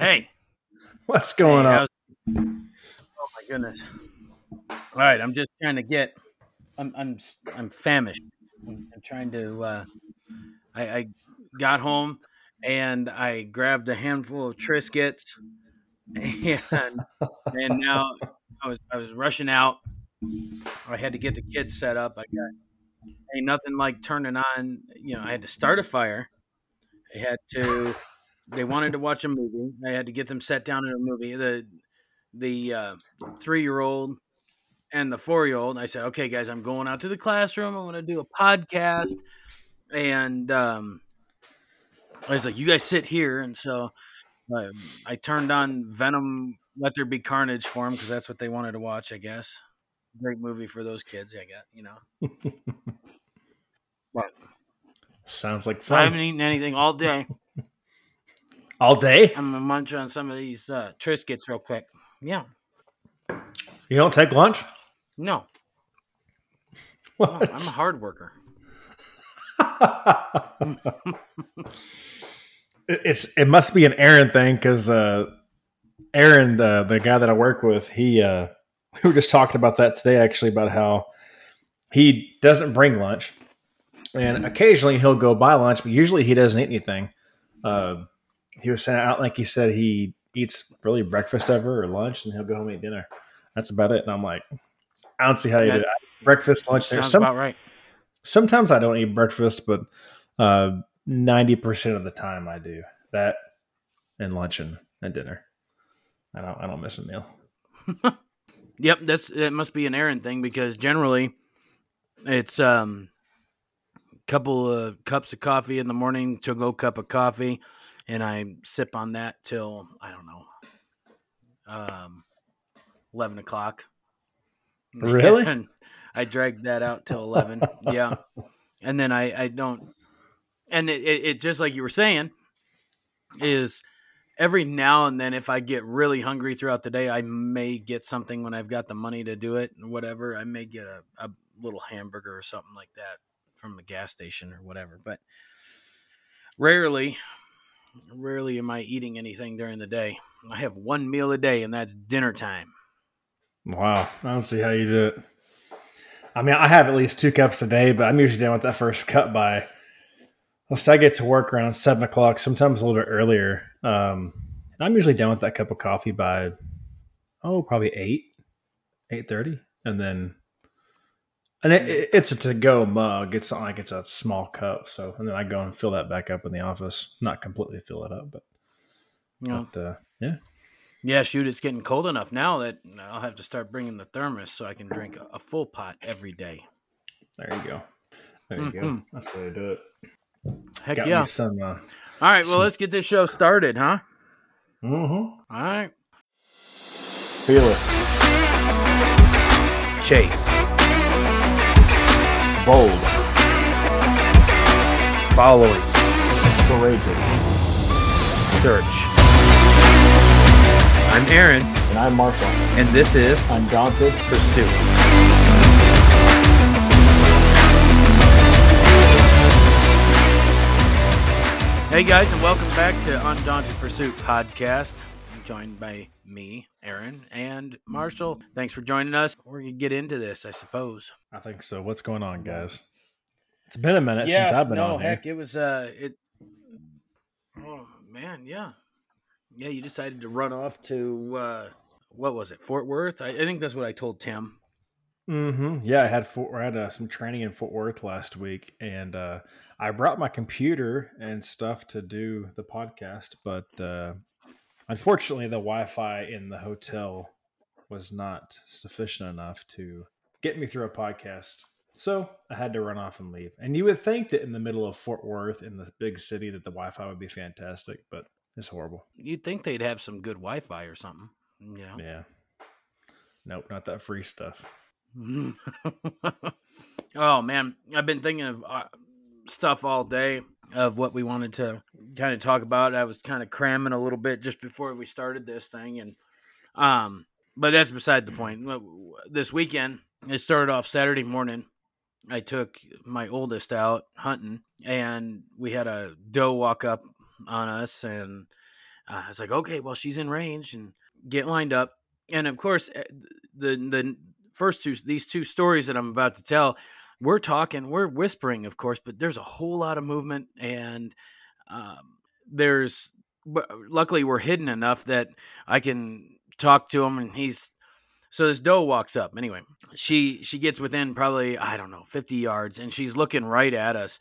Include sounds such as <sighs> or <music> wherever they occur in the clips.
Hey, What's going hey, on? Oh my goodness! All right, I'm just trying to get. I'm I'm I'm famished. I'm, I'm trying to. Uh, I, I got home and I grabbed a handful of Triscuits, and and now I was I was rushing out. I had to get the kids set up. I got ain't nothing like turning on. You know, I had to start a fire. I had to. They wanted to <laughs> watch a movie. I had to get them set down in a movie. The the uh, three year old and the four year old. I said, "Okay, guys, I'm going out to the classroom. I want to do a podcast." And um, I was like, "You guys sit here." And so uh, I turned on Venom. Let there be carnage for them because that's what they wanted to watch. I guess great movie for those kids. I got you know. <laughs> But Sounds like I haven't eaten anything all day. <laughs> All day? I'm gonna munch on some of these uh, Triscuits real quick. Yeah, You don't take lunch? no, no I'm a hard worker. <laughs> It- it's it must be an Aaron thing because uh, Aaron, the the guy that I work with, he uh, <laughs> we were just talking about that today actually about how he doesn't bring lunch, and occasionally he'll go buy lunch, but usually he doesn't eat anything. Uh, he was saying out like he said he eats really breakfast ever or lunch, and he'll go home and eat dinner. That's about it. And I'm like, I don't see how you That do it. breakfast, lunch. Sounds some about right. sometimes I don't eat breakfast, but uh, ninety percent of the time I do that and lunch and, and dinner. I don't I don't miss a meal. <laughs> Yep, that's it. Must be an Aaron thing because generally, it's um, a couple of cups of coffee in the morning, to go cup of coffee, and I sip on that till I don't know, um, eleven o'clock. <laughs> Really? And I dragged that out till eleven. <laughs> yeah, and then I I don't, and it, it, it just like you were saying, is every now and then if I get really hungry throughout the day, I may get something when I've got the money to do it, or whatever. I may get a, a little hamburger or something like that from a gas station or whatever. But rarely, rarely am I eating anything during the day. I have one meal a day, and that's dinner time. Wow, I don't see how you do it. I mean, I have at least two cups a day, but I'm usually done with that first <laughs> cup by. Let's say I get to work around seven o'clock, sometimes a little bit earlier. Um, and I'm usually done with that cup of coffee by, oh, probably eight, eight thirty, and then, and it, it- it's a to go mug. It's not like it's a small cup, so and then I go and fill that back up in the office. Not completely fill it up, but, You know, but uh, yeah, yeah, shoot, it's getting cold enough now that I'll have to start bringing the thermos so I can drink a, a full pot every day. there you go, there you go. Mhm. That's the way to do it. Heck Got yeah! me some. Uh, All right, well, some- let's get this show started, huh? mm-hmm. All right. Fearless, Chase. Bold, Following. courageous, Search. I'm Aaron, and I'm Marshall. and this is Undaunted. Pursuit. Hey guys, and welcome back to Undaunted Pursuit podcast. I'm joined by me, Aaron, and Marshall. Thanks for joining us. We're gonna get into this, I suppose. I think so. What's going on, guys? It's been a minute since I've been no, on heck, here. it was uh, it. Oh man, yeah, yeah. You decided to run off to uh, what was it, Fort Worth? I, I think that's what I told Tim. Mm-hmm. Yeah, I had Fort, I had uh, some training in Fort Worth last week, and uh, I brought my computer and stuff to do the podcast, but uh, unfortunately, the Wi-Fi in the hotel was not sufficient enough to get me through a podcast. So I had to run off and leave. And you would think that in the middle of Fort Worth, in the big city, that the Wi-Fi would be fantastic, but it's horrible. You'd think they'd have some good Wi-Fi or something. You know? Yeah. Nope, not that free stuff. <laughs> oh man, I've been thinking of uh, stuff all day of what we wanted to kind of talk about. I was kind of cramming a little bit just before we started this thing, and um, but that's beside the point. This weekend, it started off Saturday morning. I took my oldest out hunting, and we had a doe walk up on us, and uh, I was like, okay, well, she's in range and get lined up. And of course, eh, the the first two these two stories that I'm about to tell, we're talking, we're whispering, of course, but there's a whole lot of movement, and um, there's but luckily we're hidden enough that I can talk to him, and he's so this doe walks up. Anyway, she she gets within probably I don't know 50 yards, and she's looking right at us,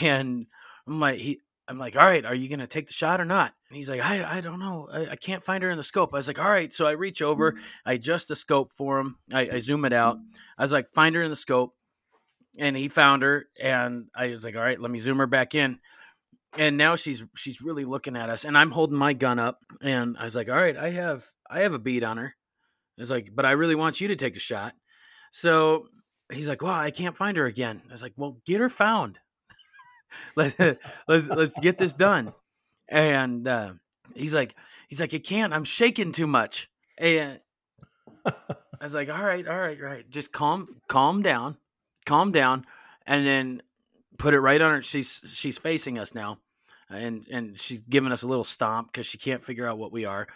and I'm like he. I'm like, all right, are you gonna take the shot or not? And he's like, I, I don't know, I, I can't find her in the scope. I was like, all right, so I reach over, I adjust the scope for him, I, I zoom it out. I was like, find her in the scope, and he found her, and I was like, all right, let me zoom her back in. And now she's she's really looking at us and i'm holding my gun up and i was like all right i have i have a bead on her. It's like but i really want you to take a shot. So he's like well i can't find her again. I was like well get her found. <laughs> Let's <laughs> let's let's get this done. And uh, he's like he's like you can't i'm shaking too much. And i was like all right all right all right just calm calm down calm down and then put it right on her. She's she's facing us now, and and she's giving us a little stomp because she can't figure out what we are.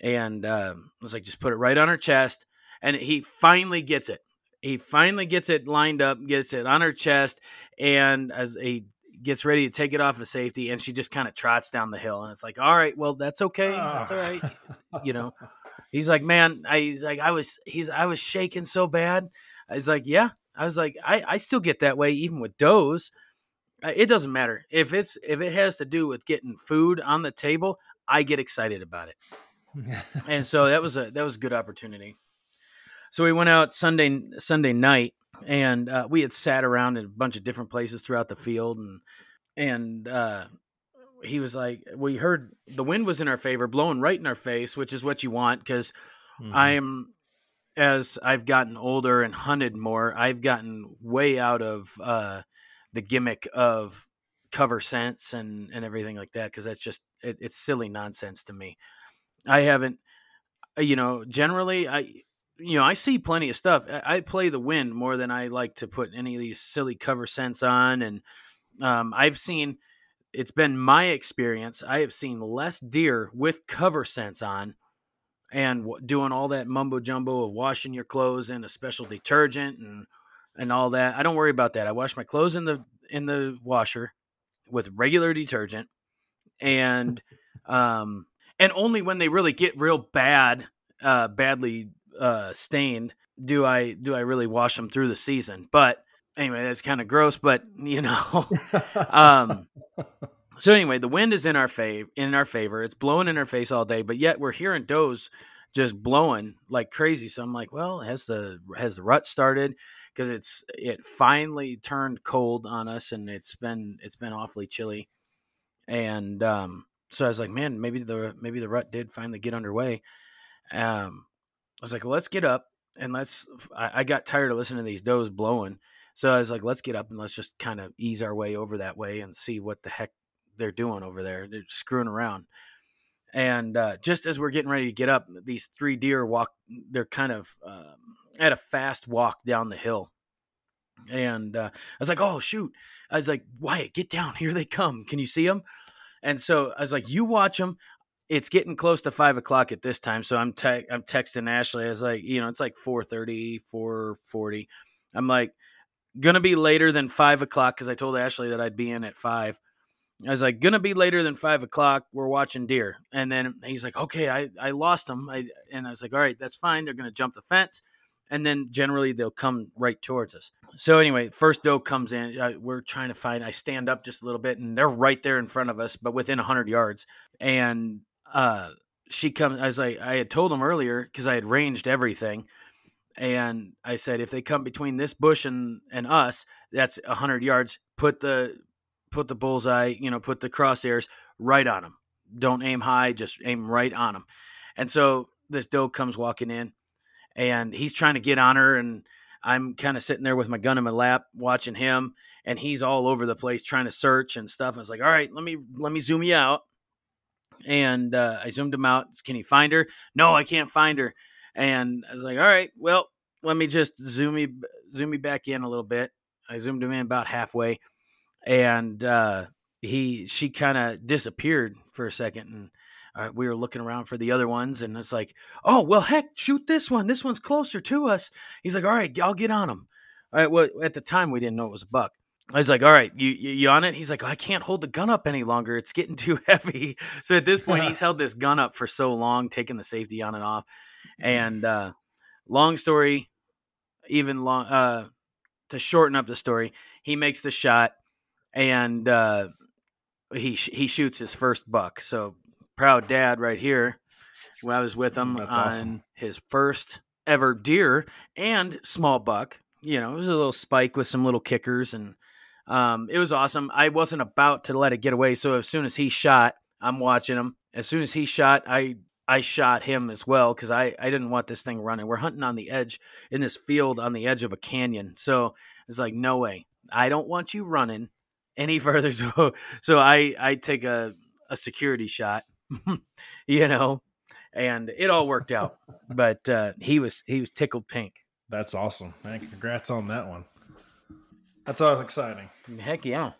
And um, I was like, just put it right on her chest. And he finally gets it. He finally gets it lined up, gets it on her chest, and as he gets ready to take it off of safety, and she just kind of trots down the hill. And it's like, all right, well, that's okay, that's all right, you know. He's like, man, I, he's like, I was, he's, I was shaking so bad. I was like, yeah, I was like, I, I still get that way even with does. It doesn't matter if it's if it has to do with getting food on the table. I get excited about it, and so that was a that was a good opportunity. So we went out Sunday Sunday night, and uh, we had sat around in a bunch of different places throughout the field, and and uh, he was like, we heard the wind was in our favor, blowing right in our face, which is what you want because mm-hmm. I am as I've gotten older and hunted more, I've gotten way out of uh, the gimmick of cover scents and and everything like that because that's just it, it's silly nonsense to me. I haven't, uh, you know, generally I. You know, I see plenty of stuff. I, play the wind more than I like to put any of these silly cover scents on, and um, I've seen it's been my experience. I have seen less deer with cover scents on and w- doing all that mumbo jumbo of washing your clothes in a special detergent and and all that. I don't worry about that. I wash my clothes in the in the washer with regular detergent and um and only when they really get real bad uh badly uh stained do I do I really wash them through the season. But anyway, that's kind of gross, but you know <laughs> um so anyway, the wind is in our favor. In our favor, it's blowing in our face all day, but yet we're hearing does just blowing like crazy. So I'm like, well, has the has the rut started? Because it's it finally turned cold on us, and it's been it's been awfully chilly. And um, so I was like, man, maybe the maybe the rut did finally get underway. Um, I was like, well, let's get up and let's. I, I got tired of listening to these does blowing, so I was like, let's get up and let's just kind of ease our way over that way and see what the heck they're doing over there. They're screwing around. And uh, just as we're getting ready to get up, these three deer walk. They're kind of um, at a fast walk down the hill. And uh, I was like, "Oh shoot!" I was like, "Wyatt, get down! Here they come! Can you see them?" And so I was like, "You watch them." It's getting close to five o'clock at this time, so I'm te- I'm texting Ashley. I was like, you know, it's like 4.30, 4.40. I'm like, gonna be later than five o'clock because I told Ashley that I'd be in at five. I was like, gonna be later than five o'clock. We're watching deer. And then he's like, okay, I, I lost them. I, and I was like, all right, that's fine. They're gonna jump the fence. And then generally they'll come right towards us. So anyway, first doe comes in. I, we're trying to find. I stand up just a little bit, and they're right there in front of us, but within hundred yards. And uh, she comes. I was like, I had told them earlier because I had ranged everything, and I said, if they come between this bush and and us, that's hundred yards. Put the put the bullseye, you know, put the crosshairs right on him. Don't aim high, just aim right on him. And so this doe comes walking in and he's trying to get on her and I'm kind of sitting there with my gun in my lap watching him and he's all over the place trying to search and stuff. I was like, "All right, let me let me zoom you out." And uh, I zoomed him out. Can you find her? No, I can't find her. And I was like, "All right, well, let me just zoom me zoom me back in a little bit." I zoomed him in about halfway and uh, he she kind of disappeared for a second, and uh, we were looking around for the other ones, and it's like, oh well, heck, shoot this one. This one's closer to us. He's like, all right, I'll get on him. All right, well, at the time we didn't know it was a buck. I was like, all right, you, you, you on it? He's like, I can't hold the gun up any longer. It's getting <laughs> too heavy. So at this point, <laughs> he's held this gun up for so long, taking the safety on and off. And uh, long story, even long uh, to shorten up the story, he makes the shot and uh, he sh- he shoots his first buck. So proud dad right here. When I was with him That's on awesome. his first ever deer and small buck. You know, it was a little spike with some little kickers, and um, it was awesome. I wasn't about to let it get away, so as soon as he shot, I'm watching him. As soon as he shot, I I shot him as well because I I didn't want this thing running. We're hunting on the edge in this field on the edge of a canyon, so it's like no way. I don't want you running any <laughs> further. So so I I take a a security shot, <laughs> you know, and it all worked out. but uh, he was he was tickled pink. That's awesome. Man, congrats on that one. That's all exciting. Heck yeah.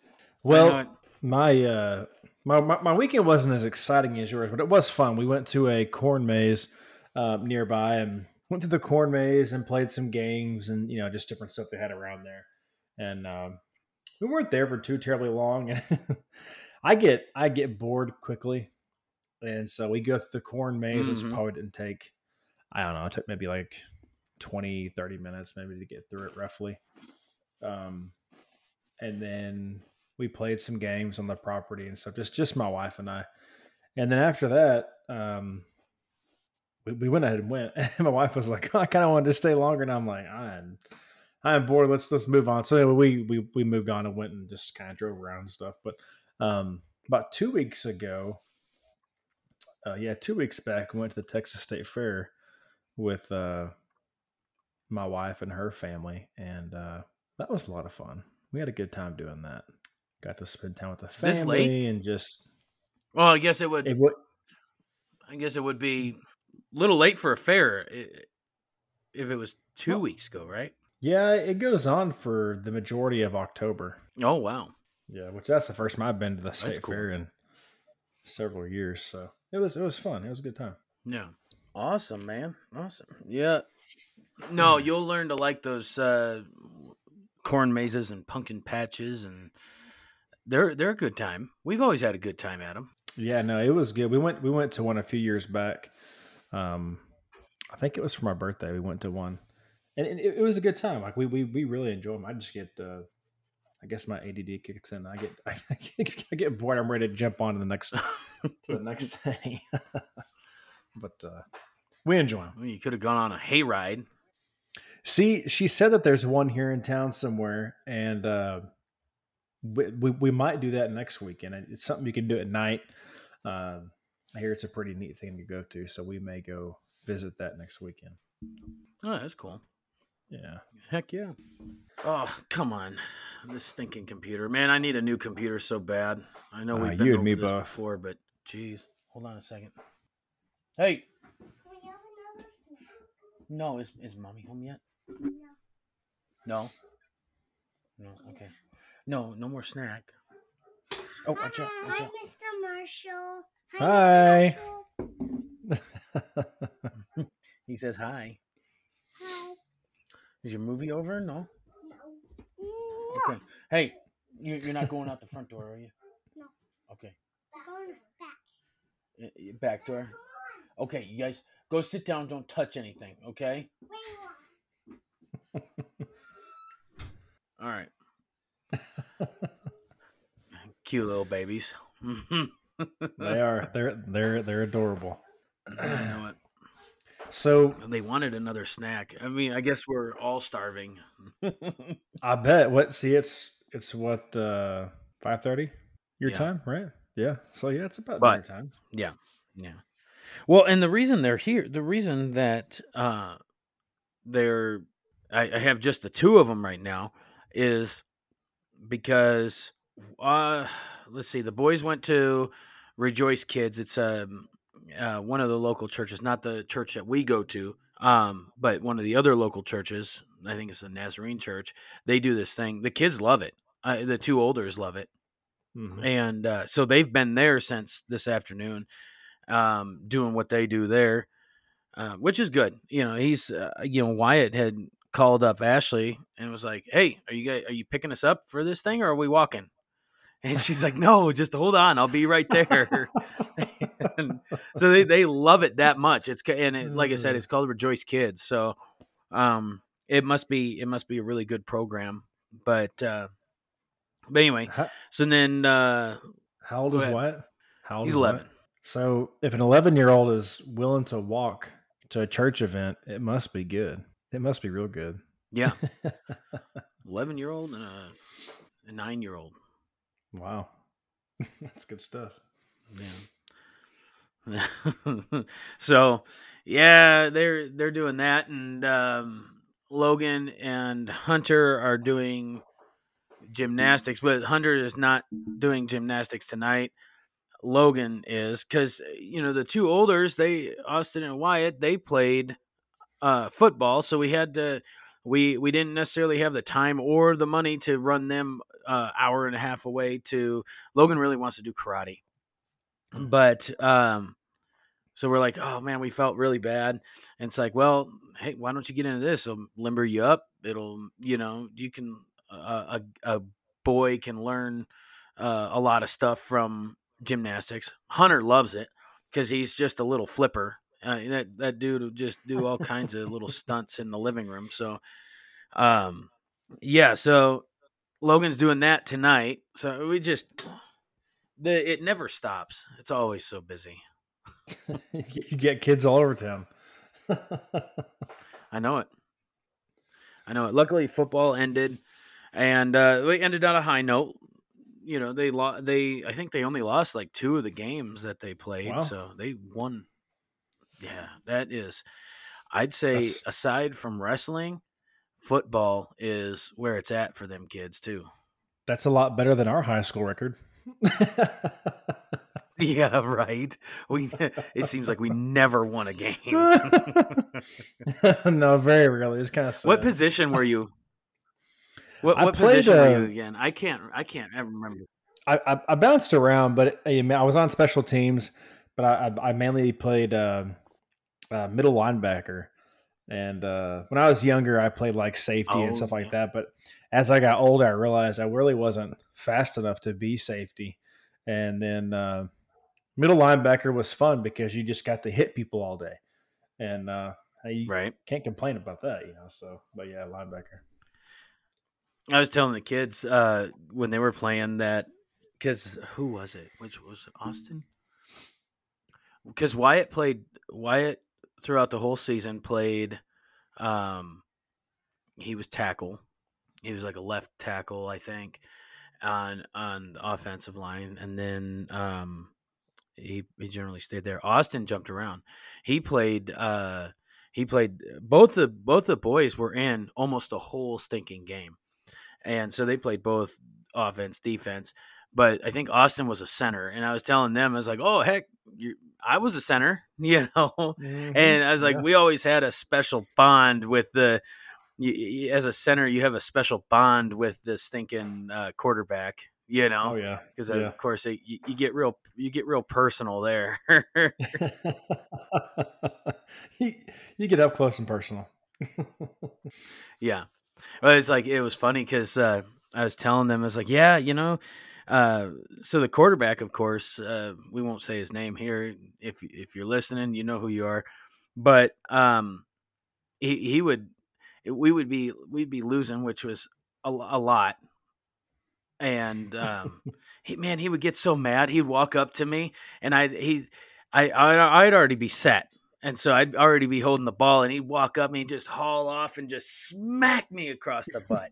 Well, my, uh, my my my weekend wasn't as exciting as yours, but it was fun. We went to a corn maze um, nearby and went through the corn maze and played some games and you know just different stuff they had around there. And um, we weren't there for too terribly long. And <laughs> I get I get bored quickly, and so we go through the corn maze, which Mhm. probably didn't take I don't know, it took maybe like 20, 30 minutes maybe to get through it roughly. Um, and then we played some games on the property and stuff. Just just my wife and I. And then after that, um, we, we went ahead and went. <laughs> And my wife was like, "I kind of wanted to stay longer," and I'm like, "I'm I'm bored. Let's let's move on." So anyway, we we we moved on and went and just kind of drove around and stuff. But um, about two weeks ago, uh, yeah, two weeks back, we went to the Texas State Fair with uh, my wife and her family, and uh, that was a lot of fun. We had a good time doing that. Got to spend time with the family and just well, I guess it would. it, wa- I guess it would be a little late for a fair if it was two Well- weeks ago, right? Yeah, it goes on for the majority of October. Oh wow. Yeah, which that's the first time I've been to the state cool. fair in several years. So it was it was fun. It was a good time. Yeah. Awesome, man. Awesome. Yeah. No, you'll learn to like those uh, corn mazes and pumpkin patches, and they're they're a good time. We've always had a good time at them. Yeah, no, it was good. We went we went to one a few years back. Um, I think it was for my birthday. We went to one, and it, it was a good time. Like we we, we really enjoy them. I just get, uh, I guess my ADD kicks in. I get <laughs> I, get I get bored. I'm ready to jump on to the next to the next <laughs> thing. <laughs> but uh, we enjoy them. Well, you could have gone on a hayride. See, she said that there's one here in town somewhere, and uh, we, we we might do that next weekend. It's something you can do at night. Um, I hear it's a pretty neat thing to go to, so we may go visit that next weekend. Oh, that's cool. Yeah, Heck yeah. Oh, come on. This stinking computer. Man, I need a new computer so bad. I know Uh, we've been you over me this both. before, but geez. Hold on a second. Hey. Another snack? No, is is mommy home yet? No. No, No, okay. No, no more snack. Oh, watch out, watch Hi. Mr. Marshall. Hi. Mr. Marshall. <laughs> <laughs> He says hi. Hi. Is your movie over? No. No. Okay. Hey, you, you're not going out the front door, are you? <laughs> No. Okay. Going back. Y- y- Back door. Okay, you guys go sit down. Don't touch anything. Okay. Wait, <laughs> All right. Cute little babies. <laughs> They are. They're they're they're adorable. <clears throat> So They wanted another snack. I mean, I guess we're all starving. <laughs> I bet what see it's it's what uh five thirty your Yeah. time, right? Yeah. So yeah, it's about But- dinner time. Yeah. Yeah. Well, and the reason they're here, the reason that uh they're I, I have just the two of them right now is because uh let's see, the boys went to Rejoice Kids. It's um uh, one of the local churches, not the church that we go to, um, but one of the other local churches. I think it's the Nazarene Church. They do this thing. The kids love it. Uh, the two olders love it Mhm. and uh, so they've been there since this afternoon. um, doing what they do there, uh, which is good. You know, he's uh, you know Wyatt had called up Ashley and was like, "Hey, are you guys are you picking us up for this thing or are we walking?" And she's like, "No, just hold on, I'll be right there." <laughs> So they, they love it that much. It's and it, like I said, it's called Rejoice Kids. So um, it must be it must be a really good program. But uh, but anyway, so then uh, how old is what? How old he's is Wyatt? eleven. So if an 11 year old is willing to walk to a church event, it must be good. It must be real good. Yeah, <laughs> eleven year old and a, a nine year old. Wow. <laughs> That's good stuff. Yeah. <laughs> so yeah, they're they're doing that, and um, Logan and Hunter are doing gymnastics, but Hunter is not doing gymnastics tonight. Logan is because you know the two olders, they Austin and Wyatt, they played uh, football, so we had to we we didn't necessarily have the time or the money to run them uh, hour and a half away. To Logan really wants to do karate, but um, so we're like, oh man, we felt really bad, and it's like, well, hey, why don't you get into this? It'll limber you up. It'll you know you can uh, a a boy can learn uh, a lot of stuff from gymnastics. Hunter loves it because he's just a little flipper. Uh, that that dude will just do all kinds of little <laughs> stunts in the living room. So, um, yeah. So Logan's doing that tonight. So we just the it never stops. It's always so busy. <laughs> you get kids all over town. I know it. I know it. Luckily, football ended, and uh, we ended on a high note. You know, they lost. They I think they only lost like two of the games that they played, Wow. so they won. Yeah, that is. I'd say That's- aside from wrestling, football is where it's at for them kids too. That's a lot better than our high school record. <laughs> Yeah, right. We it seems like we never won a game. <laughs> no, very rarely. It's kind of sad. what position were you? What, what played, position were uh, you again? I can't. I can't ever remember. I, I, I bounced around, but I I was on special teams, but I, I, I mainly played uh, uh, middle linebacker. And uh, when I was younger, I played like safety Oh, and stuff like yeah. that. But as I got older, I realized I really wasn't fast enough to be safety. And then uh, middle linebacker was fun because you just got to hit people all day, and uh, you Right. can't complain about that, you know. So, but yeah, linebacker. I was telling the kids uh, when they were playing that because who was it? Which was it Austin? Because Wyatt played Wyatt throughout the whole season played. Um, he was tackle. He was like a left tackle, I think, on on the offensive line, and then um, he he generally stayed there. Austin jumped around. He played. Uh, he played both the both the boys were in almost the whole stinking game and so they played both offense defense but i think austin was a center and i was telling them i was like oh heck you i was a center <laughs> you know and i was like Yeah. we always had a special bond with the y- y- as a center you have a special bond with the stinking uh, quarterback you oh know yeah, because yeah. of course it, you, you get real you get real personal there <laughs> <laughs> you, you get up close and personal. Yeah. Well, it's like it was funny because uh, I was telling them, I was like, yeah, you know, uh, so the quarterback, of course, uh, we won't say his name here. If if you're listening, you know who you are. But um, he he would, we would be we'd be losing, which was a, a lot. And <laughs> um, he man, he would get so mad. He'd walk up to me, and I he, I I I'd already be set. And so I'd already be holding the ball, and he'd walk up and he'd just haul off and just smack me across the butt.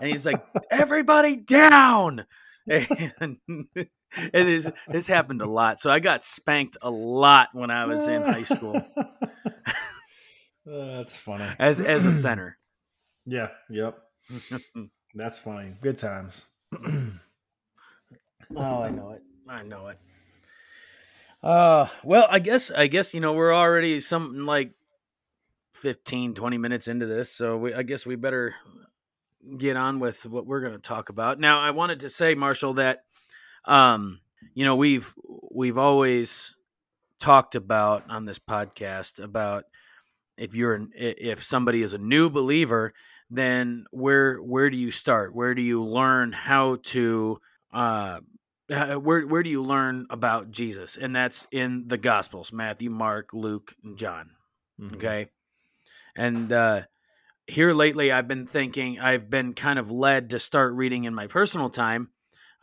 and he's like, "Everybody down!" <laughs> And, and this this happened a lot. So I got spanked a lot when I was in high school <laughs> that's funny. <laughs> as as a center. <clears throat> Yeah. Yep. That's funny. Good times. <clears throat> Oh, I know it. I know it. Uh, well, I guess I guess you know we're already something like 15 20 minutes into this, so we, I guess we better get on with what we're going to talk about. Now, I wanted to say Marshall that um you know, we've we've always talked about on this podcast about if you're an, if somebody is a new believer, then where where do you start? Where do you learn how to uh, uh, where where do you learn about Jesus? And that's in the Gospels: Matthew, Mark, Luke, and John. Mhm. Okay. And uh, here lately, I've been thinking, I've been kind of led to start reading in my personal time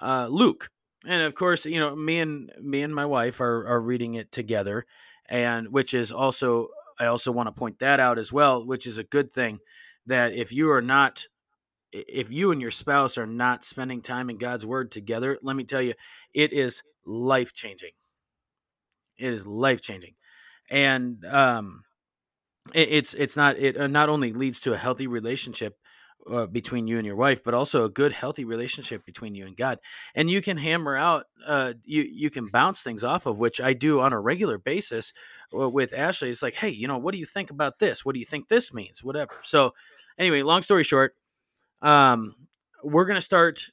uh, Luke. And of course, you know, me and me and my wife are, are reading it together, and which is also I also want to point that out as well, which is a good thing that if you are not if you and your spouse are not spending time in God's word together, let me tell you, it is life changing. It is life changing, and um, it, it's it's not it uh, not only leads to a healthy relationship uh, between you and your wife, but also a good healthy relationship between you and God. And you can hammer out, uh, you you can bounce things off of, which I do on a regular basis uh, with Ashley. It's like, hey, you know, what do you think about this? What do you think this means? Whatever. So, anyway, long story short, um, we're gonna start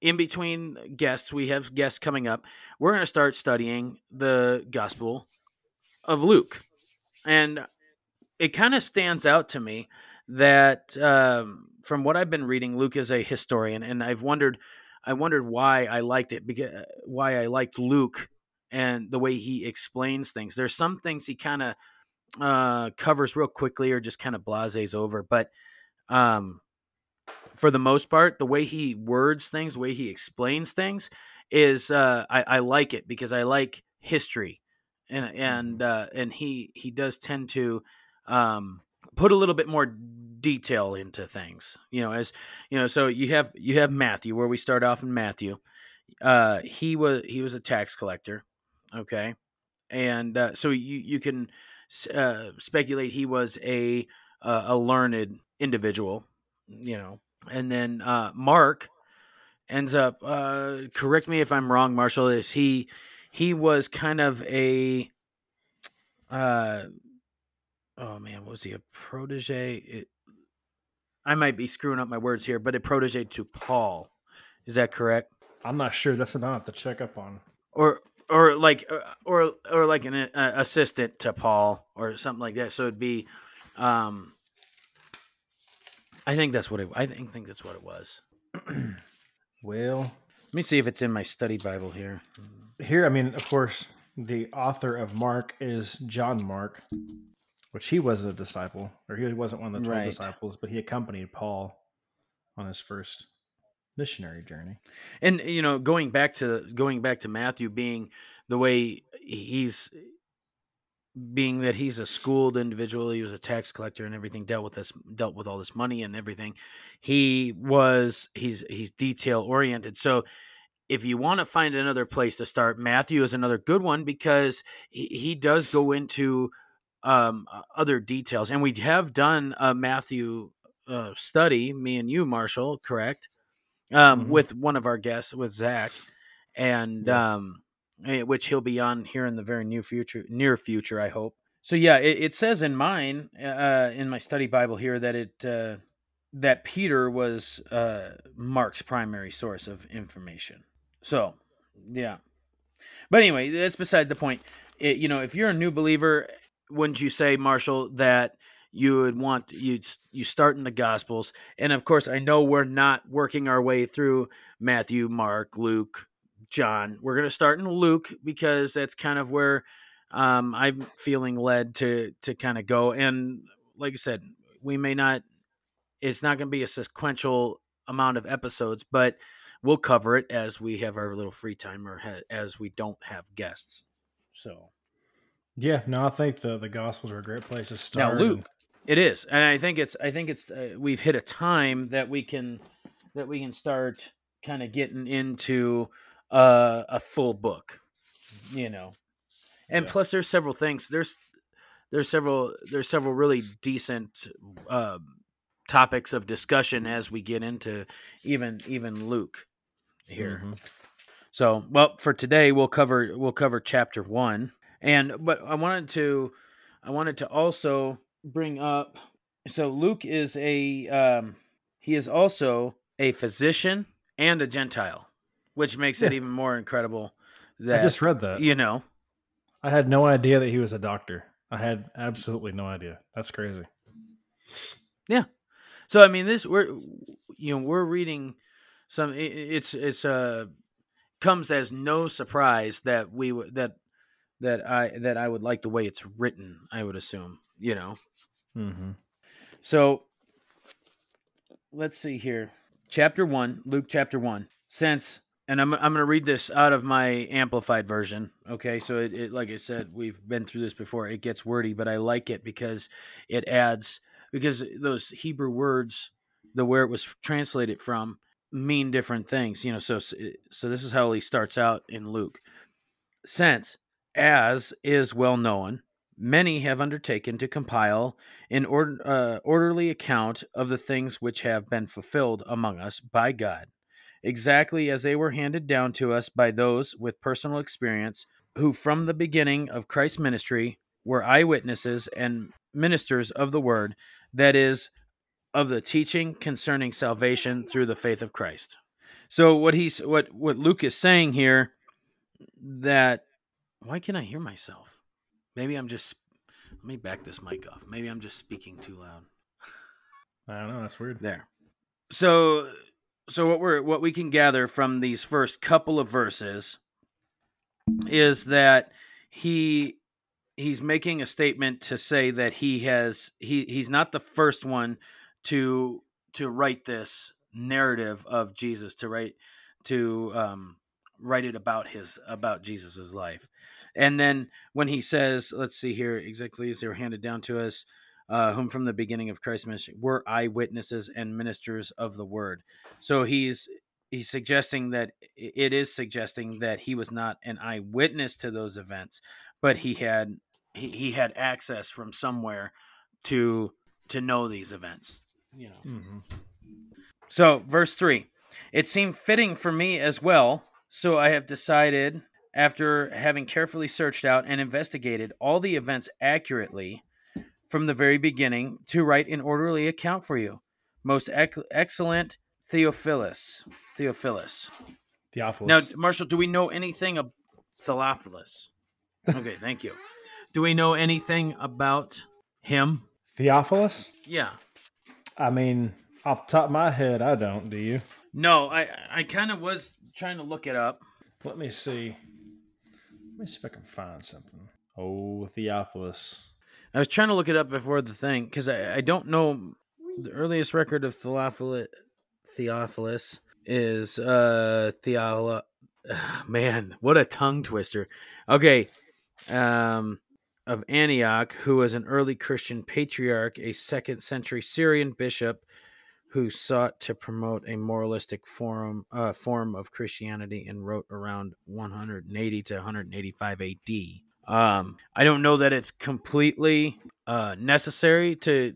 in between guests. We have guests coming up. We're gonna start studying the Gospel of Luke, and it kind of stands out to me that um, from what I've been reading, Luke is a historian, and I've wondered, I wondered why I liked it because why I liked Luke and the way he explains things. There's some things he kind of uh, covers real quickly or just kind of blases over, but um, for the most part, the way he words things, the way he explains things, is uh, I, I like it because I like history, and and uh, and he he does tend to um, put a little bit more detail into things. You know, as you know, so you have you have Matthew where we start off in Matthew. Uh, he was he was a tax collector, okay, and uh, so you you can uh, speculate he was a uh, a learned individual, you know, and then uh, Mark ends up. Uh, correct me if I'm wrong, Marshall. Is he he was kind of a uh oh man, was he a protege? It, I might be screwing up my words here, but a protege to Paul. Is that correct? I'm not sure. That's something I have to check up on. Or or like uh, or or like an uh, assistant to Paul or something like that. So it'd be um I think that's what it I think, think that's what it was. <clears throat> Well, Let me see if it's in my study Bible here. here, I mean, of course, the author of Mark is John Mark, which he was a disciple, or he wasn't one of the 12 Right. disciples, but he accompanied Paul on his first missionary journey. and you know going back to going back to matthew being the way he's being that he's a schooled individual he was a tax collector and everything dealt with this dealt with all this money and everything he was he's he's detail oriented so if you want to find another place to start matthew is another good one because he, he does go into um uh, other details and we have done a matthew uh, study me and you marshall correct um, Mhm. with one of our guests with Zach, and Yeah. um, eh, which he'll be on here in the very near future. Near future, I hope. So yeah, it, it says in mine, uh, in my study Bible here, that it uh, that Peter was uh, Mark's primary source of information. So yeah, but anyway, that's beside the point. It, you know, if you're a new believer, wouldn't you say, Marshall, that you would want you you start in the Gospels, and of course, I know we're not working our way through Matthew, Mark, Luke, John. We're going to start in Luke because that's kind of where um, I'm feeling led to to kind of go. And like I said, we may not. It's not going to be a sequential amount of episodes, but we'll cover it as we have our little free time or ha- as we don't have guests. So Yeah, no, I think the the Gospels are a great place to start. now. Luke, it is, and I think it's I think it's uh, we've hit a time that we can that we can start kind of getting into uh, a full book, you know. And Yeah. plus, there's several things. There's there's several there's several really decent uh, topics of discussion as we get into even even Luke here. Mhm. So, well, for today we'll cover we'll cover chapter 1. And but I wanted to I wanted to also bring up so Luke is a um he is also a physician and a gentile, which makes it even more incredible that I just read that. you know. I had no idea that he was a doctor. I had absolutely no idea. That's crazy. Yeah. So I mean, this we're you know we're reading some. It's it's uh comes as no surprise that we that that I that I would like the way it's written. I would assume you know. Mm-hmm. So let's see here. Chapter 1, Luke chapter 1. Since and I'm I'm going to read this out of my amplified version. Okay? So it, it like I said, we've been through this before. It gets wordy, but I like it because it adds because those Hebrew words the where it was translated from mean different things, you know. So so this is how he starts out in Luke. Since as is well known, many have undertaken to compile an uh, orderly account of the things which have been fulfilled among us by God, exactly as they were handed down to us by those with personal experience who, from the beginning of Christ's ministry, were eyewitnesses and ministers of the word, that is, of the teaching concerning salvation through the faith of Christ. So what he's what what Luke is saying here that why can't I hear myself? Maybe I'm just let me back this mic off. Maybe I'm just speaking too loud. I don't know. That's weird. There. So so what we're what we can gather from these first couple of verses is that he he's making a statement to say that he has he he's not the first one to to write this narrative of Jesus to write to um write it about his about Jesus's life. And then when he says, let's see here exactly as they were handed down to us, uh, whom from the beginning of Christ's ministry were eyewitnesses and ministers of the word. So he's he's suggesting that it is suggesting that he was not an eyewitness to those events, but he had he, he had access from somewhere to to know these events. You know. Mm-hmm. So, verse 3 It seemed fitting for me as well, so I have decided, after having carefully searched out and investigated all the events accurately from the very beginning, to write an orderly account for you. Most ec- excellent Theophilus. Theophilus. Theophilus. Now, Marshall, do we know anything of Theophilus? Okay, thank you. Do we know anything about him? Theophilus? Yeah. I mean, off the top of my head, I don't. Do you? No, I I kind of was trying to look it up. Let me see. Let me see if I can find something. Oh, Theophilus. I was trying to look it up before the thing because I, I don't know the earliest record of Theophilus, Theophilus is uh Theola. <sighs> Man, what a tongue twister. Okay, um, of Antioch, who was an early Christian patriarch, a second century Syrian bishop who sought to promote a moralistic form uh, form of Christianity and wrote around 180 to 185 AD. Um, I don't know that it's completely uh, necessary to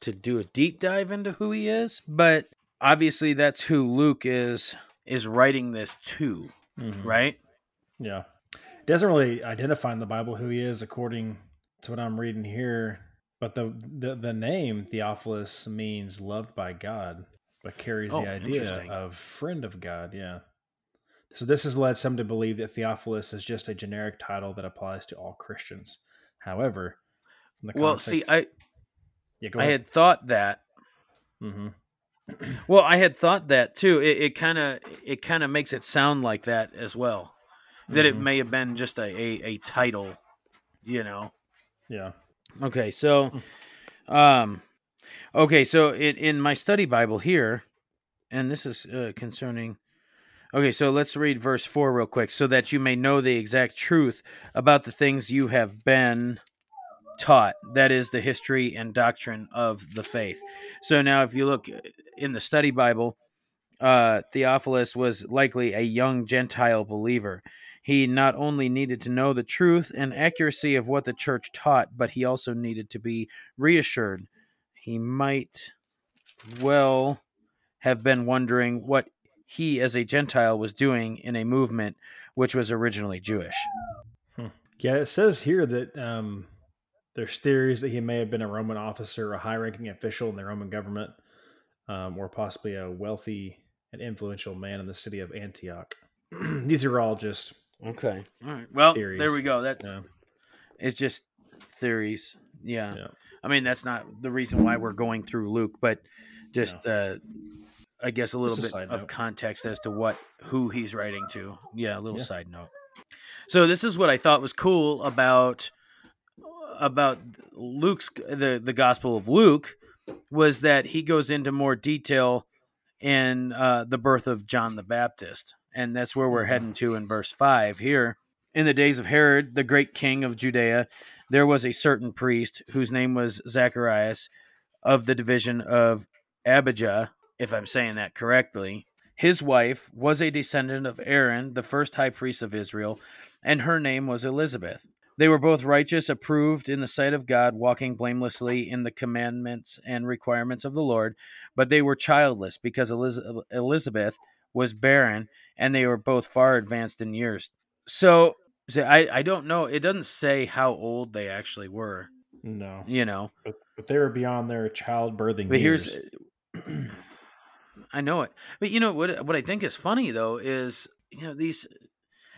to do a deep dive into who he is, but obviously that's who Luke is is writing this to, Mhm. right? Yeah. It doesn't really identify in the Bible who he is according to what I'm reading here, but the the, the name Theophilus means loved by God, but carries Oh, the idea of friend of God, yeah. So this has led some to believe that Theophilus is just a generic title that applies to all Christians. However, Well, see, I yeah, I had thought that. hmm <clears throat> Well, I had thought that too. It it kind of it kind of makes it sound like that as well. That it Mhm. may have been just a, a a title, you know. Yeah. Okay, so, um, okay, so in in my study Bible here, and this is uh, concerning. Okay, so let's read verse four real quick, so that you may know the exact truth about the things you have been taught. That is the history and doctrine of the faith. So now, if you look in the study Bible, uh, Theophilus was likely a young Gentile believer. He not only needed to know the truth and accuracy of what the church taught, but he also needed to be reassured. He might well have been wondering what he, as a Gentile, was doing in a movement which was originally Jewish. Yeah, it says here that um, there's theories that he may have been a Roman officer, a high-ranking official in the Roman government, um, or possibly a wealthy and influential man in the city of Antioch. <clears throat> These are all just Okay. All right. Well, Theories. there we go. That's yeah. It's just theories. Yeah. Yeah. I mean, that's not the reason why we're going through Luke, but just uh I guess a little Just bit side of note. context as to what who he's writing to. Yeah, a little Yeah. side note. So this is what I thought was cool about about Luke's the the Gospel of Luke was that he goes into more detail in uh, the birth of John the Baptist, and that's where we're Mhm. heading to in verse five here. In the days of Herod, the great king of Judea, there was a certain priest whose name was Zacharias of the division of Abijah, if I'm saying that correctly. His wife was a descendant of Aaron, the first high priest of Israel, and her name was Elizabeth. They were both righteous, approved in the sight of God, walking blamelessly in the commandments and requirements of the Lord, but they were childless because Eliz- Elizabeth was barren, and they were both far advanced in years. So, so I, I don't know. It doesn't say how old they actually were, No, you know. but but they were beyond their childbirthing But years. here's, <clears throat> I know it. But you know what? What I think is funny though is you know these,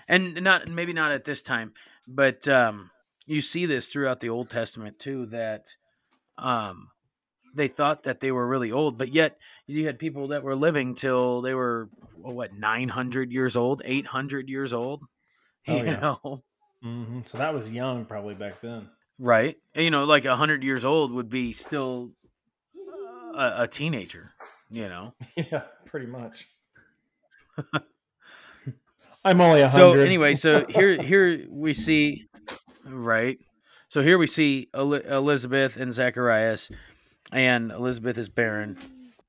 and not maybe not at this time, but um, you see this throughout the Old Testament too. That um, they thought that they were really old, but yet you had people that were living till they were what nine hundred years old, eight hundred years old. <laughs> Oh, you yeah. know, hmm So that was young probably back then. right? And, you know, like a hundred years old would be still a, a teenager. You know. <laughs> yeah, pretty much. <laughs> I'm only a hundred. so anyway so here here we see right so here we see El- elizabeth and zacharias and elizabeth is barren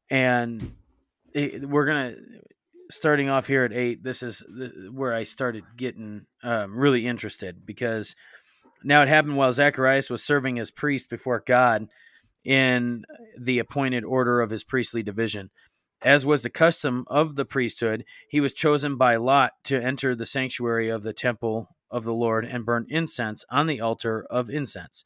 and it- we're gonna starting off here at eight this is where i started getting um, really interested because now it happened while zacharias was serving as priest before god in the appointed order of his priestly division as was the custom of the priesthood he was chosen by Lot to enter the sanctuary of the temple of the Lord and burn incense on the altar of incense.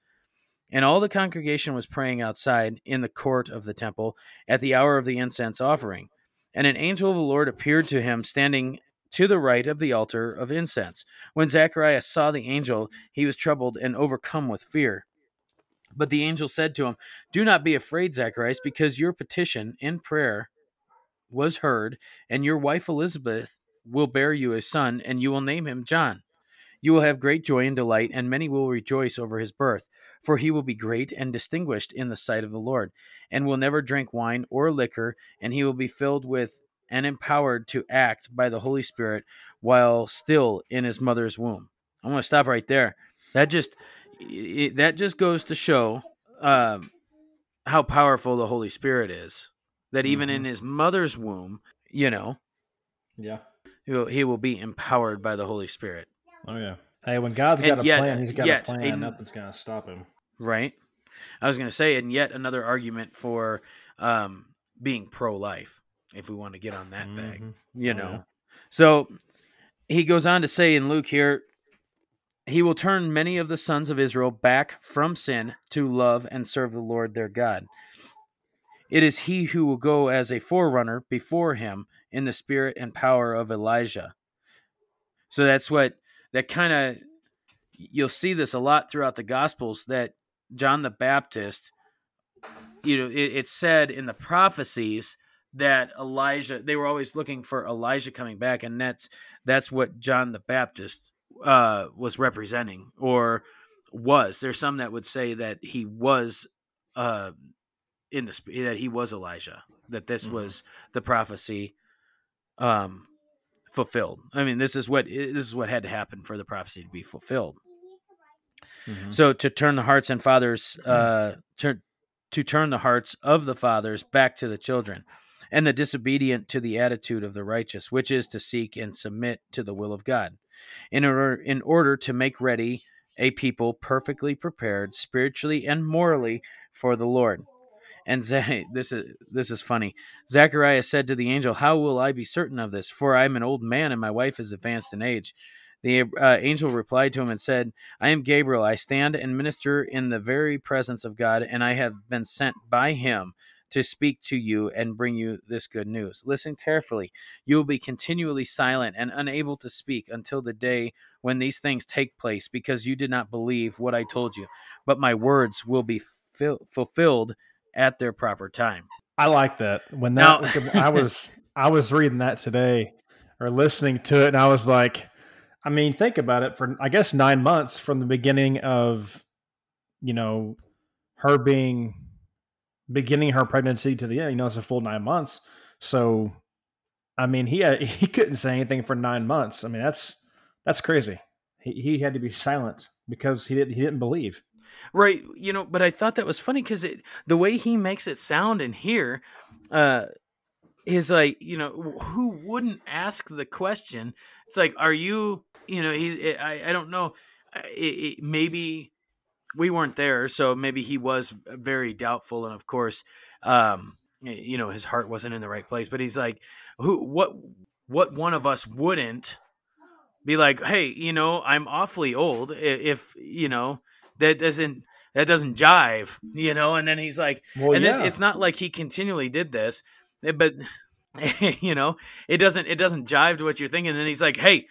And all the congregation was praying outside in the court of the temple at the hour of the incense offering. And an angel of the Lord appeared to him standing to the right of the altar of incense. When Zacharias saw the angel, he was troubled and overcome with fear. But the angel said to him, Do not be afraid, Zacharias, because your petition in prayer was heard, and your wife Elizabeth will bear you a son, and you will name him John. You will have great joy and delight, and many will rejoice over his birth, for he will be great and distinguished in the sight of the Lord, and will never drink wine or liquor, and he will be filled with and empowered to act by the Holy Spirit while still in his mother's womb. I'm going to stop right there. That just it, that just goes to show um, how powerful the Holy Spirit is. That even in Mhm. his mother's womb, you know, yeah. he will, he will be empowered by the Holy Spirit, Oh yeah. Hey, when God's And got a yet- plan, He's got yet a plan. in- Nothing's gonna stop him. right? I was going to say, and yet another argument for um, being pro-life, if we want to get on that bag. Mhm. you Oh, know. yeah. So he goes on to say in Luke here, he will turn many of the sons of Israel back from sin to love and serve the Lord their God. It is he who will go as a forerunner before him in the spirit and power of Elijah. So that's what that kind of you'll see this a lot throughout the gospels that John the Baptist you know it, it's said in the prophecies that Elijah they were always looking for Elijah coming back and that's that's what John the Baptist uh was representing or was there's some that would say that he was uh in the that he was Elijah that this Mhm. was the prophecy um fulfilled i mean this is what this is what had to happen for the prophecy to be fulfilled Mhm. so to turn the hearts and fathers, <clears throat> uh, to, to turn the hearts of the fathers back to the children, and the disobedient to the attitude of the righteous, which is to seek and submit to the will of God, in order in order to make ready a people perfectly prepared spiritually and morally for the Lord. And Za- <laughs> this is this is funny. Zacharias said to the angel, "How will I be certain of this? For I am an old man, and my wife is advanced in age." The uh, angel replied to him and said, I am Gabriel. I stand and minister in the very presence of God, and I have been sent by him to speak to you and bring you this good news. Listen carefully. You will be continually silent and unable to speak until the day when these things take place, because you did not believe what I told you. But my words will be fil- fulfilled at their proper time. I like that. When that Now- was, I was <laughs> I was reading that today or listening to it, and I was like, I mean, think about it. For I guess nine months from the beginning of, you know, her being beginning her pregnancy to the end, you know, it's a full nine months. So, I mean, he had, <laughs> he couldn't say anything for nine months. I mean, that's that's crazy. He he had to be silent because he didn't he didn't believe. Right, you know, but I thought that was funny because the way he makes it sound in here uh, is like, you know, who wouldn't ask the question? It's like, are you, you know, he's, I, I don't know, it, it, maybe we weren't there, so maybe he was very doubtful, and of course, um, you know, his heart wasn't in the right place. But he's like, who, what, what one of us wouldn't be like, hey, you know, I'm awfully old. If you know that doesn't that doesn't jive, you know. And then he's like, Well, and yeah. this, it's not like he continually did this, eh, but <laughs> you know, it doesn't it doesn't jive to what you're thinking. And then he's like, hey.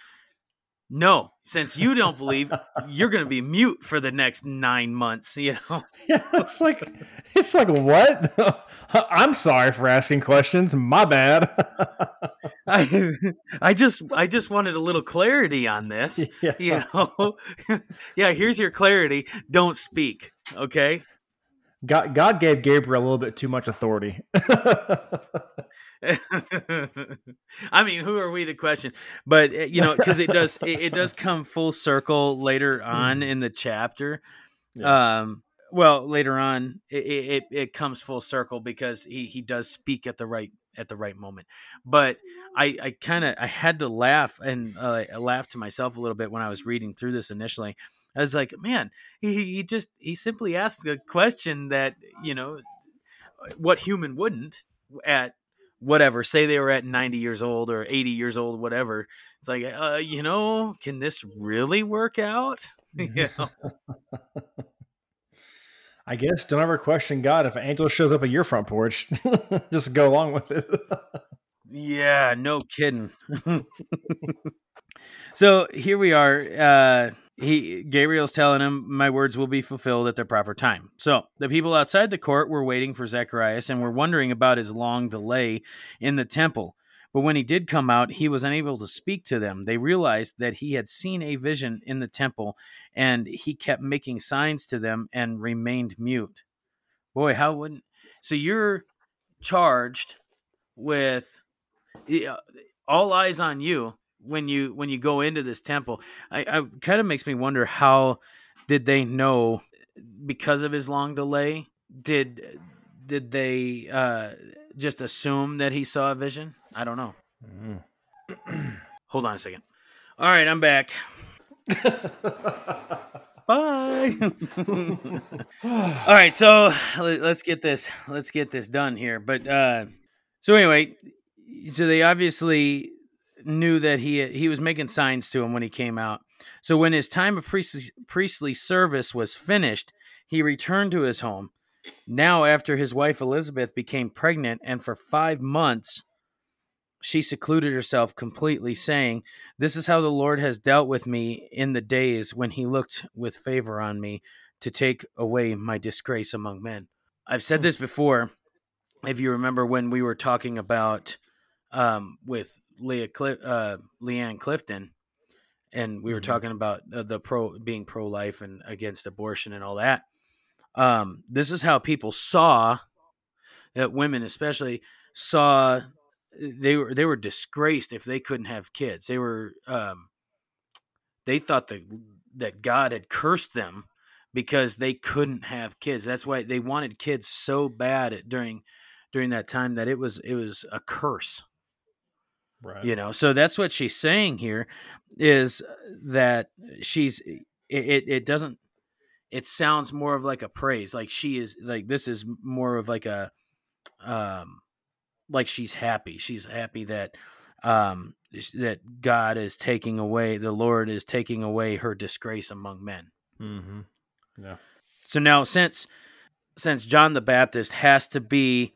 No, since you don't believe, you're going to be mute for the next nine months. You know, Yeah, <laughs> it's like it's like what? <laughs> I'm sorry for asking questions. My bad. <laughs> I, I just, I just wanted a little clarity on this. yeah. You know, yeah. Here's your clarity. Don't speak. Okay. God, God gave Gabriel a little bit too much authority. <laughs> I mean, who are we to question? But uh, you know, because it does, it, it does come full circle later on in the chapter. Um, well, later on, it, it it comes full circle because he he does speak at the right at the right moment. But I I kind of I had to laugh and uh, I laughed to myself a little bit when I was reading through this initially. I was like, man, he he just he simply asked a question that you know what human wouldn't at whatever say they were at 90 years old or 80 years old whatever it's like uh, you know can this really work out <laughs> you know <laughs> I guess don't ever question God. If an angel shows up at your front porch, <laughs> just go along with it. yeah no kidding <laughs> so here we are uh he gabriel's telling him my words will be fulfilled at their proper time so the people outside the court were waiting for zacharias and were wondering about his long delay in the temple but when he did come out he was unable to speak to them they realized that he had seen a vision in the temple and he kept making signs to them and remained mute boy how wouldn't so you're charged with yeah, all eyes on you when you when you go into this temple. I, I kind of makes me wonder how did they know because of his long delay? Did did they uh, just assume that he saw a vision? I don't know. <clears throat> Hold on a second. All right, I'm back. <laughs> Bye. <laughs> <laughs> All right, so let- let's get this let's get this done here. But uh so anyway, so they obviously knew that he he was making signs to him when he came out. So when his time of priestly, priestly service was finished, he returned to his home. Now after his wife Elizabeth became pregnant and for 5 months she secluded herself completely saying, "This is how the Lord has dealt with me in the days when he looked with favor on me to take away my disgrace among men." I've said this before if you remember when we were talking about um, with Leah Cli- uh, Leanne Clifton, and we were Mhm. talking about uh, the pro being pro life and against abortion and all that. Um, this is how people saw that women, especially, saw they were they were disgraced if they couldn't have kids. They were um, they thought that that God had cursed them because they couldn't have kids. That's why they wanted kids so bad at, during during that time that it was it was a curse right. you know so that's what she's saying here is that she's it, it it doesn't it sounds more of like a praise like she is like this is more of like a um like she's happy she's happy that um that god is taking away the lord is taking away her disgrace among men Mm-hmm. Yeah. so now since since John the Baptist has to be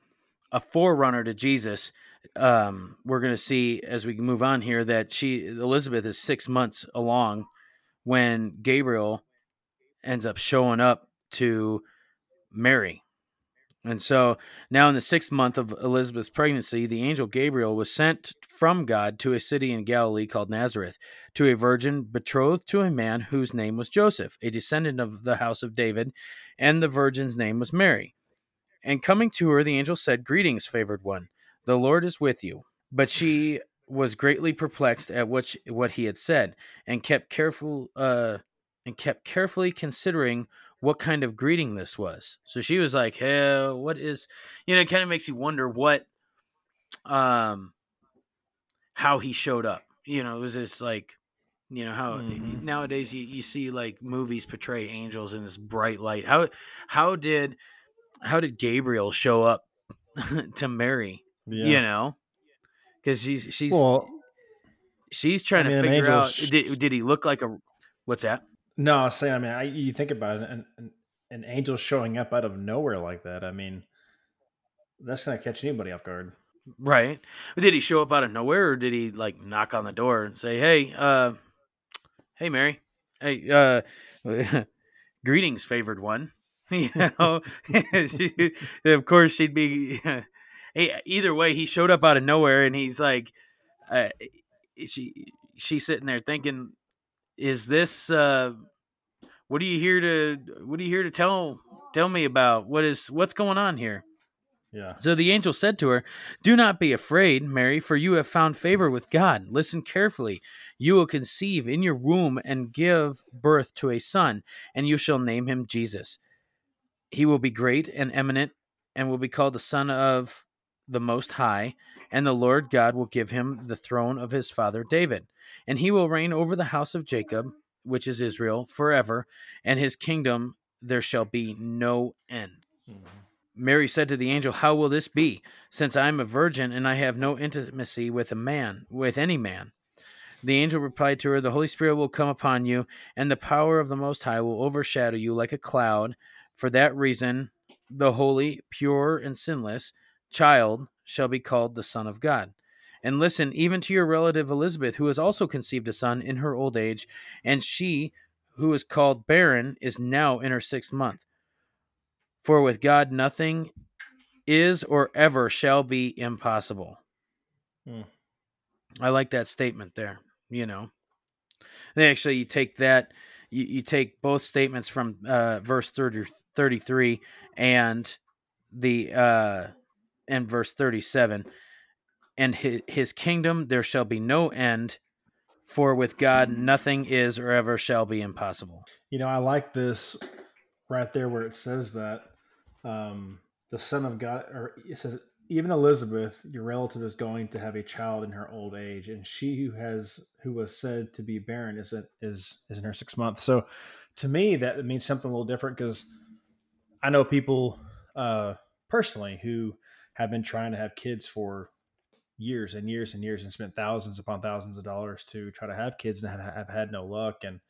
a forerunner to Jesus. Um, we're going to see as we move on here that she Elizabeth is six months along when Gabriel ends up showing up to Mary. And so now, in the sixth month of Elizabeth's pregnancy, the angel Gabriel was sent from God to a city in Galilee called Nazareth to a virgin betrothed to a man whose name was Joseph, a descendant of the house of David, and the virgin's name was Mary. And coming to her, the angel said, Greetings, favored one, the Lord is with you. But she was greatly perplexed at what she, what he had said, and kept careful uh, and kept carefully considering what kind of greeting this was. So she was like, "Hey, what is?" You know, it kind of makes you wonder what, um, how he showed up. You know, it was this like, you know, how Mhm. nowadays you, you see like movies portray angels in this bright light. How how did how did Gabriel show up <laughs> to Mary? Yeah. You know, because she's she's well, she's trying I mean, to figure out sh- did did he look like a what's that? No, was I mean, I, you think about it, an, an, an angel showing up out of nowhere like that. I mean, that's to catch anybody off guard. Right. Did he show up out of nowhere or did he like knock on the door and say, "Hey, uh hey Mary. Hey, uh <laughs> greetings favored one." <laughs> you know, <laughs> of course she'd be either way he showed up out of nowhere and he's like uh, she she's sitting there thinking is this uh what are you here to what are you here to tell tell me about what is what's going on here Yeah. so the angel said to her, Do not be afraid, Mary, for you have found favor with God. Listen carefully. You will conceive in your womb and give birth to a son, and you shall name him Jesus. He will be great and eminent, and will be called the Son of the Most High, and the Lord God will give him the throne of his father David. And he will reign over the house of Jacob, which is Israel, forever, and his kingdom there shall be no end. Mm-hmm. Mary said to the angel, How will this be, since I am a virgin and I have no intimacy with a man, with any man? The angel replied to her, The Holy Spirit will come upon you, and the power of the Most High will overshadow you like a cloud. For that reason, the holy, pure, and sinless child shall be called the Son of God. And listen, even to your relative Elizabeth, who has also conceived a son in her old age, and she, who is called barren, is now in her sixth month. For with God nothing is or ever shall be impossible. Hmm. I like that statement there, you know. They actually you take that you, you take both statements from uh, verse 30, 33 and the uh and verse 37 and his, his kingdom there shall be no end for with God nothing is or ever shall be impossible. You know, I like this right there where it says that um, the Son of God, or it says, even Elizabeth, your relative, is going to have a child in her old age, and she who has who was said to be barren is is is in her sixth month. So, to me, that means something a little different because I know people uh, personally who have been trying to have kids for years and years and years and spent thousands upon thousands of dollars to try to have kids and have, have had no luck and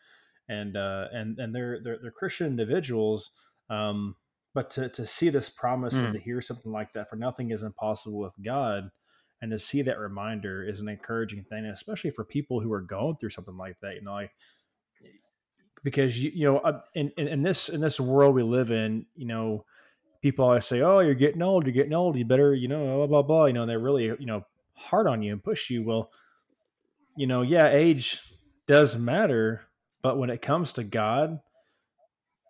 and uh, and and they're they're, they're Christian individuals. Um, but to, to see this promise Mm. and to hear something like that, for nothing is impossible with God, and to see that reminder is an encouraging thing, especially for people who are going through something like that. You know, like because you you know uh, in, in in this in this world we live in, you know, people always say, "Oh, you're getting old. You're getting old. You better, you know, blah blah blah." You know, and they're really you know hard on you and push you. Well, you know, yeah, age does matter, but when it comes to God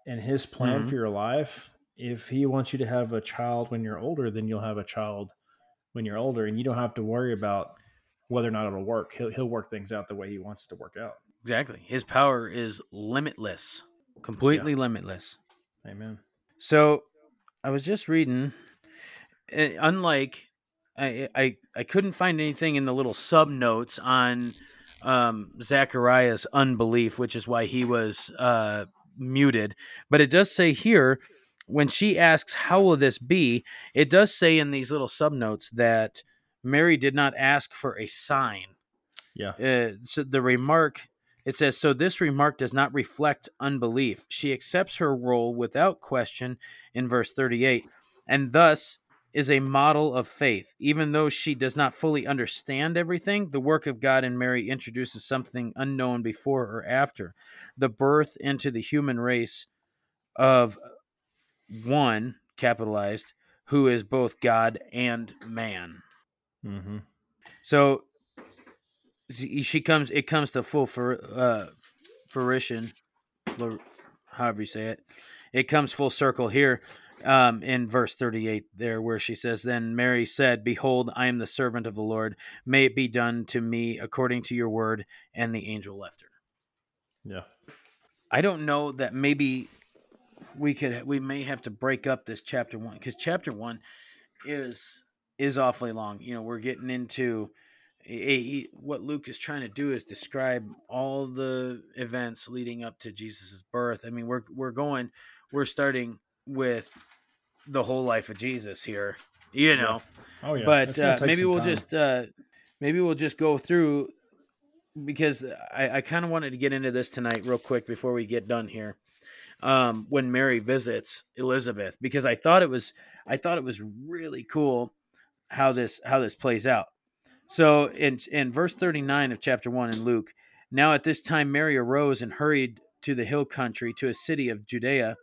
and His plan Mhm. for your life, if He wants you to have a child when you're older, then you'll have a child when you're older, and you don't have to worry about whether or not it'll work. He'll He'll work things out the way He wants it to work out. Exactly. His power is limitless, completely limitless. Amen. So I was just reading. uh, Unlike, I, I I couldn't find anything in the little sub notes on um, Zachariah's unbelief, which is why he was uh, muted. But it does say here when she asks, "How will this be?" It does say in these little sub notes that Mary did not ask for a sign. Yeah. Uh, so the remark it says so this remark does not reflect unbelief she accepts her role without question in verse 38 and thus is a model of faith. Even though she does not fully understand everything, the work of God in Mary introduces something unknown before or after the birth into the human race of one, capitalized, who is both God and man. Mm-hmm. So she she comes. It comes to full for uh, fruition, however you say it. It comes full circle here um, in verse thirty-eight, there where she says, "Then Mary said, Behold, I am the servant of the Lord. May it be done to me according to your word." And the angel left her. Yeah. I don't know that maybe we could we may have to break up this chapter one because chapter one is is awfully long. You know, we're getting into a, a- what Luke is trying to do is describe all the events leading up to Jesus' birth. I mean, we're we're going we're starting with the whole life of Jesus here. You know, Oh yeah. but uh, maybe we'll time. just uh, maybe we'll just go through because I, I kind of wanted to get into this tonight real quick before we get done here. Um, when Mary visits Elizabeth, because I thought it was I thought it was really cool how this how this plays out. So in in verse thirty nine of chapter one in Luke, now at this time Mary arose and hurried to the hill country to a city of Judea,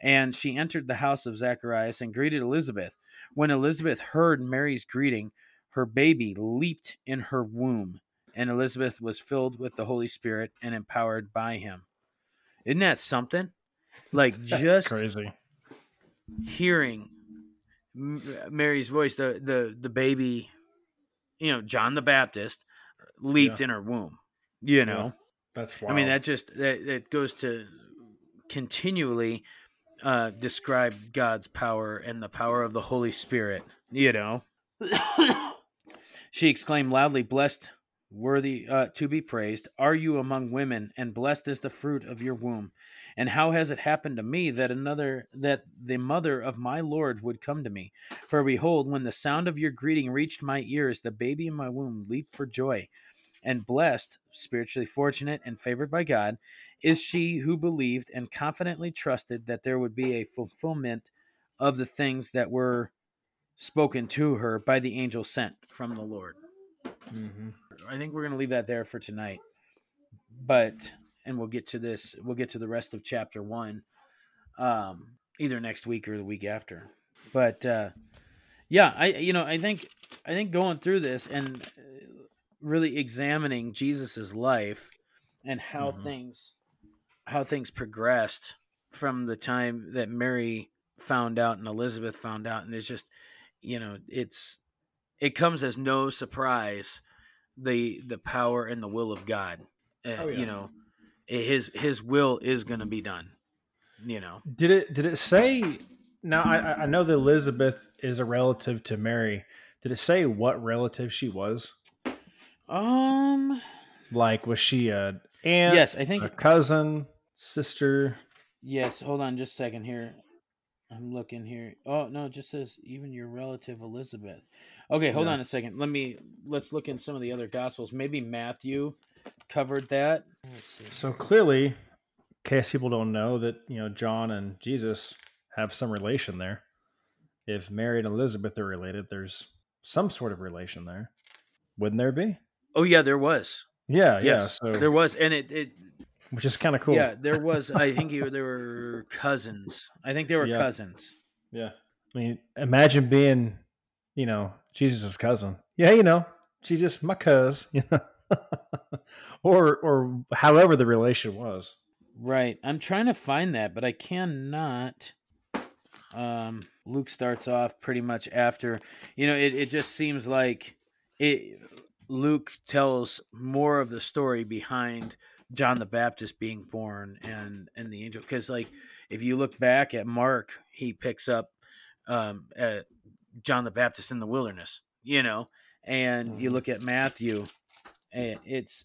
and she entered the house of Zacharias and greeted Elizabeth. When Elizabeth heard Mary's greeting, her baby leaped in her womb, and Elizabeth was filled with the Holy Spirit and empowered by him. Isn't that something? Like <laughs> just crazy. hearing Mary's voice, the the the baby, you know, John the Baptist uh, leaped Yeah. in her womb. You know, That's I wild. mean that just that, that goes to continually uh, describe God's power and the power of the Holy Spirit. You know, <coughs> she exclaimed loudly, "Blessed, worthy uh, to be praised, are you among women, and blessed is the fruit of your womb. And how has it happened to me that another that the mother of my Lord would come to me? For behold, when the sound of your greeting reached my ears, the baby in my womb leaped for joy." And blessed, spiritually fortunate, and favored by God, is she who believed and confidently trusted that there would be a fulfillment of the things that were spoken to her by the angel sent from the Lord. Mhm. I think we're going to leave that there for tonight. But and we'll get to this we'll get to the rest of chapter 1 um either next week or the week after. But uh yeah, I you know, I think I think going through this and uh, really examining Jesus's life and how Mhm. things how things progressed from the time that Mary found out and Elizabeth found out and it's just you know, it's it comes as no surprise the the power and the will of God. Uh, Oh, yeah. You know, his his will is going to be done. You know, Did it did it say now I I- I know that Elizabeth is a relative to Mary. Did it say what relative she was? um, Like was she a aunt, yes, I think a cousin, sister? yes. Hold on, just a second here. I'm looking here. Oh no, it just says even your relative Elizabeth. Okay, hold Yeah. on a second. Let me let's look in some of the other gospels. Maybe Matthew covered that. So clearly, in case people don't know that, you know, John and Jesus have some relation there. If Mary and Elizabeth are related, there's some sort of relation there. Wouldn't there be? Oh yeah, there was. Yeah, Yes, yeah. So there was, and it, it which is kind of cool. Yeah, there was. I think you, there were cousins. I think they were Yeah. cousins. Yeah. I mean, imagine being, you know, Jesus' cousin. Yeah, you know, Jesus, my cuz, <laughs> you know. or or however the relation was. Right. I'm trying to find that, but I cannot. Um, Luke starts off pretty much after. You know, it, it just seems like it. Luke tells more of the story behind John the Baptist being born and and the angel because like if you look back at Mark, he picks up um, at John the Baptist in the wilderness. You know, and you look at Matthew, and it's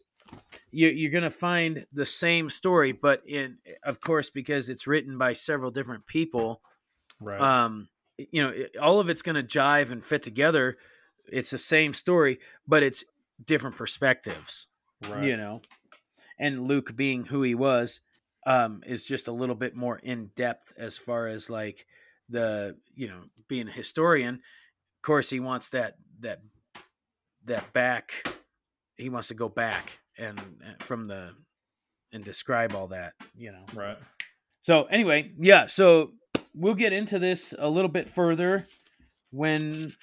you, you're going to find the same story, but in, of course, because it's written by several different people, Right. um, you know, it, all of it's going to jive and fit together. It's the same story, but it's different perspectives, right. you know. And Luke, being who he was, um, is just a little bit more in depth as far as like the you know being a historian, of course he wants that that that back. He wants to go back and and from the and describe all that. You know. Right. So anyway, yeah. So we'll get into this a little bit further when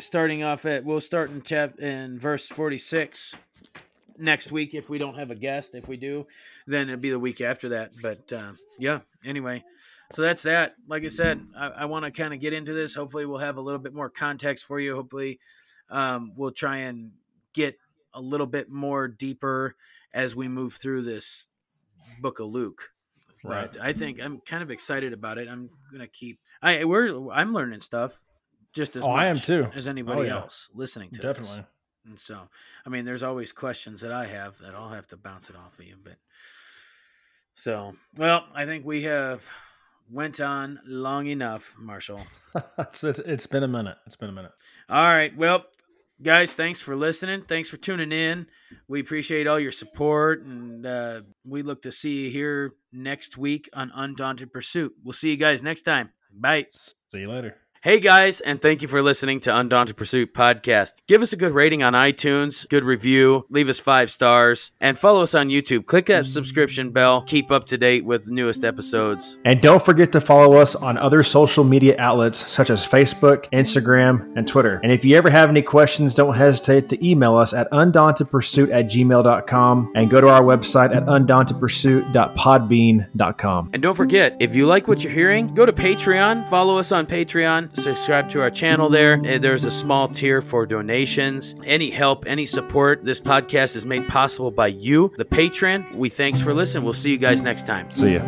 starting off at we'll start in chap in verse forty six next week if we don't have a guest. If we do, then it'll be the week after that. But uh, yeah. Anyway, so that's that. Like I said, I, I want to kind of get into this. Hopefully, we'll have a little bit more context for you. Hopefully, um, we'll try and get a little bit more deeper as we move through this book of Luke. Right. But I think I'm kind of excited about it. I'm gonna keep. I we're I'm learning stuff just as Oh, much I am too. as anybody Oh, yeah. else listening to this. And so, I mean, there's always questions that I have that I'll have to bounce it off of you. But so, well, I think we have went on long enough, Marshall. <laughs> it's, it's, it's been a minute. It's been a minute. All right. Well, guys, thanks for listening. Thanks for tuning in. We appreciate all your support, and uh, we look to see you here next week on Undaunted Pursuit. We'll see you guys next time. Bye. See you later. Hey guys, and thank you for listening to Undaunted Pursuit podcast. Give us a good rating on iTunes, good review, leave us five stars, and follow us on YouTube. Click that subscription bell. Keep up to date with the newest episodes. And don't forget to follow us on other social media outlets such as Facebook, Instagram, and Twitter. And if you ever have any questions, don't hesitate to email us at undauntedpursuit at gmail.com and go to our website at undauntedpursuit.podbean.com. And don't forget, if you like what you're hearing, go to Patreon, follow us on Patreon, subscribe to our channel there. Uh, There's a small tier for donations. Any help, any support, this podcast is made possible by you, the patron. We thanks for listening. We'll see you guys next time. See ya.